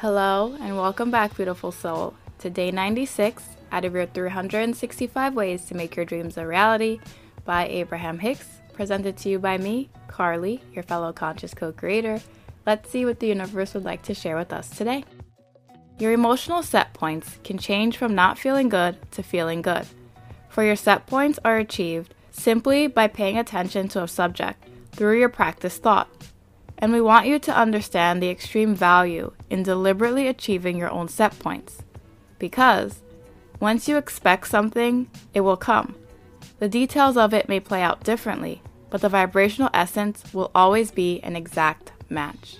Hello, and welcome back, beautiful soul, to day 96 out of your 365 ways to make your dreams a reality by Abraham Hicks, presented to you by me, Carly, your fellow conscious co creator. Let's see what the universe would like to share with us today. Your emotional set points can change from not feeling good to feeling good. For your set points are achieved simply by paying attention to a subject through your practice thought. And we want you to understand the extreme value in deliberately achieving your own set points. Because once you expect something, it will come. The details of it may play out differently, but the vibrational essence will always be an exact match.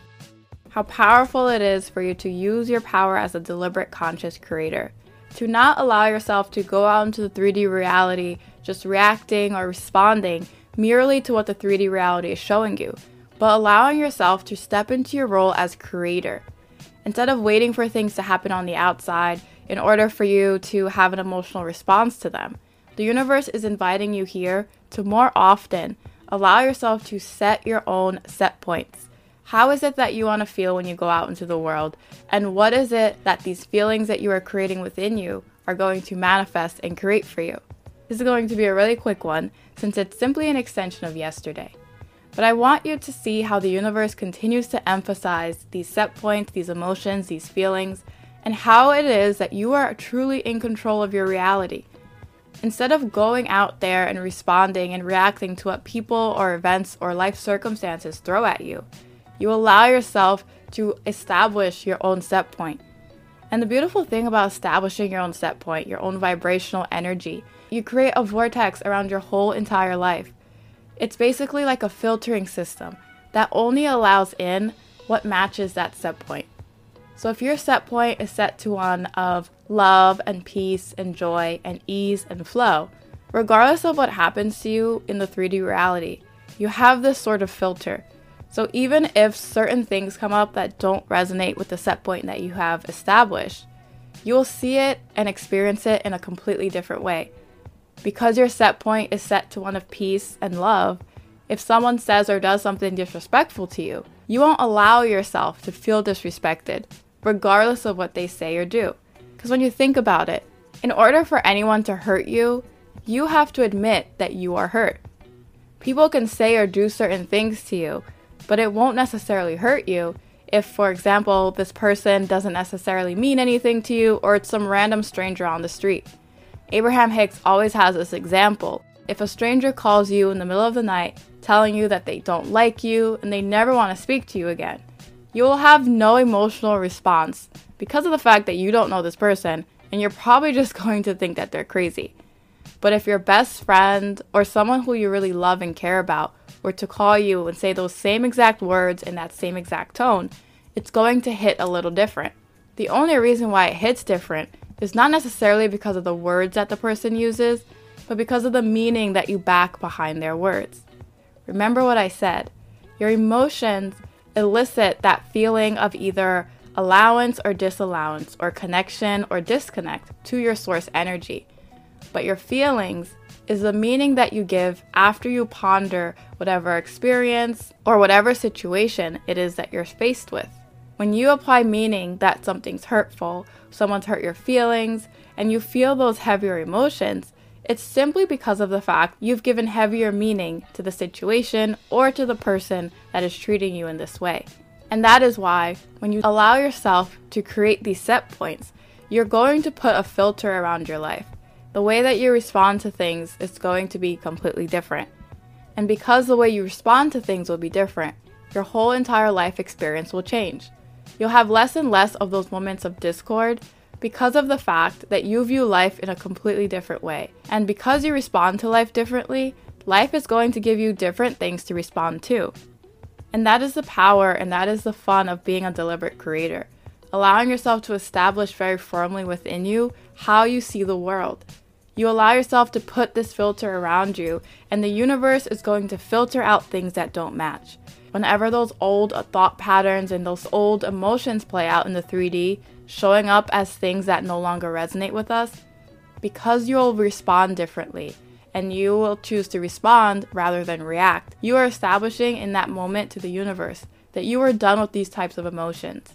How powerful it is for you to use your power as a deliberate conscious creator. To not allow yourself to go out into the 3D reality just reacting or responding merely to what the 3D reality is showing you, but allowing yourself to step into your role as creator. Instead of waiting for things to happen on the outside in order for you to have an emotional response to them, the universe is inviting you here to more often allow yourself to set your own set points. How is it that you want to feel when you go out into the world? And what is it that these feelings that you are creating within you are going to manifest and create for you? This is going to be a really quick one since it's simply an extension of yesterday. But I want you to see how the universe continues to emphasize these set points, these emotions, these feelings, and how it is that you are truly in control of your reality. Instead of going out there and responding and reacting to what people or events or life circumstances throw at you, you allow yourself to establish your own set point. And the beautiful thing about establishing your own set point, your own vibrational energy, you create a vortex around your whole entire life. It's basically like a filtering system that only allows in what matches that set point. So if your set point is set to one of love and peace and joy and ease and flow, regardless of what happens to you in the 3D reality, you have this sort of filter. So even if certain things come up that don't resonate with the set point that you have established, you will see it and experience it in a completely different way. Because your set point is set to one of peace and love, if someone says or does something disrespectful to you, you won't allow yourself to feel disrespected, regardless of what they say or do. Because when you think about it, in order for anyone to hurt you, you have to admit that you are hurt. People can say or do certain things to you, but it won't necessarily hurt you if, for example, this person doesn't necessarily mean anything to you or it's some random stranger on the street. Abraham Hicks always has this example. If a stranger calls you in the middle of the night telling you that they don't like you and they never want to speak to you again, you will have no emotional response because of the fact that you don't know this person and you're probably just going to think that they're crazy. But if your best friend or someone who you really love and care about were to call you and say those same exact words in that same exact tone, it's going to hit a little different. The only reason why it hits different is not necessarily because of the words that the person uses, but because of the meaning that you back behind their words. Remember what I said. Your emotions elicit that feeling of either allowance or disallowance, or connection or disconnect to your source energy. But your feelings is the meaning that you give after you ponder whatever experience or whatever situation it is that you're faced with. When you apply meaning that something's hurtful, someone's hurt your feelings, and you feel those heavier emotions, it's simply because of the fact you've given heavier meaning to the situation or to the person that is treating you in this way. And that is why, when you allow yourself to create these set points, you're going to put a filter around your life. The way that you respond to things is going to be completely different. And because the way you respond to things will be different, your whole entire life experience will change. You'll have less and less of those moments of discord because of the fact that you view life in a completely different way. And because you respond to life differently, life is going to give you different things to respond to. And that is the power and that is the fun of being a deliberate creator, allowing yourself to establish very firmly within you how you see the world. You allow yourself to put this filter around you, and the universe is going to filter out things that don't match whenever those old thought patterns and those old emotions play out in the 3D, showing up as things that no longer resonate with us, because you'll respond differently and you will choose to respond rather than react, you are establishing in that moment to the universe that you are done with these types of emotions.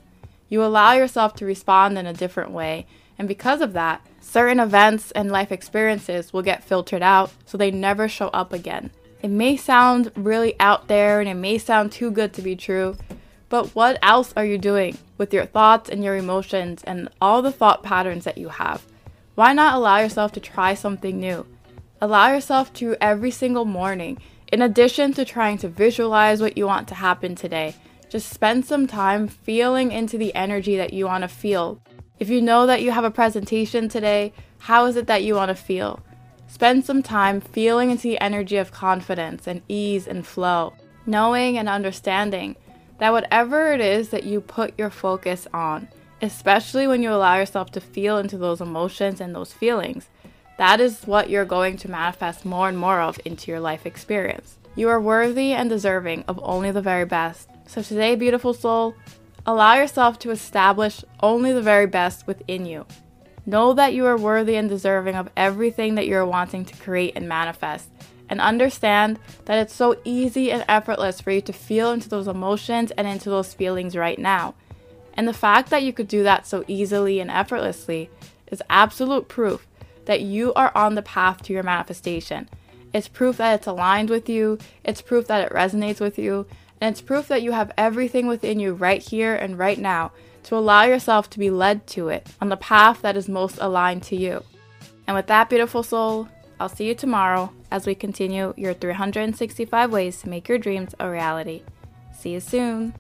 You allow yourself to respond in a different way, and because of that, certain events and life experiences will get filtered out so they never show up again. It may sound really out there and it may sound too good to be true, but what else are you doing with your thoughts and your emotions and all the thought patterns that you have? Why not allow yourself to try something new? Allow yourself to every single morning, in addition to trying to visualize what you want to happen today, just spend some time feeling into the energy that you want to feel. If you know that you have a presentation today, how is it that you want to feel? Spend some time feeling into the energy of confidence and ease and flow, knowing and understanding that whatever it is that you put your focus on, especially when you allow yourself to feel into those emotions and those feelings, that is what you're going to manifest more and more of into your life experience. You are worthy and deserving of only the very best. So, today, beautiful soul, allow yourself to establish only the very best within you. Know that you are worthy and deserving of everything that you're wanting to create and manifest. And understand that it's so easy and effortless for you to feel into those emotions and into those feelings right now. And the fact that you could do that so easily and effortlessly is absolute proof that you are on the path to your manifestation. It's proof that it's aligned with you, it's proof that it resonates with you, and it's proof that you have everything within you right here and right now to allow yourself to be led to it on the path that is most aligned to you. And with that, beautiful soul, I'll see you tomorrow as we continue your 365 ways to make your dreams a reality. See you soon.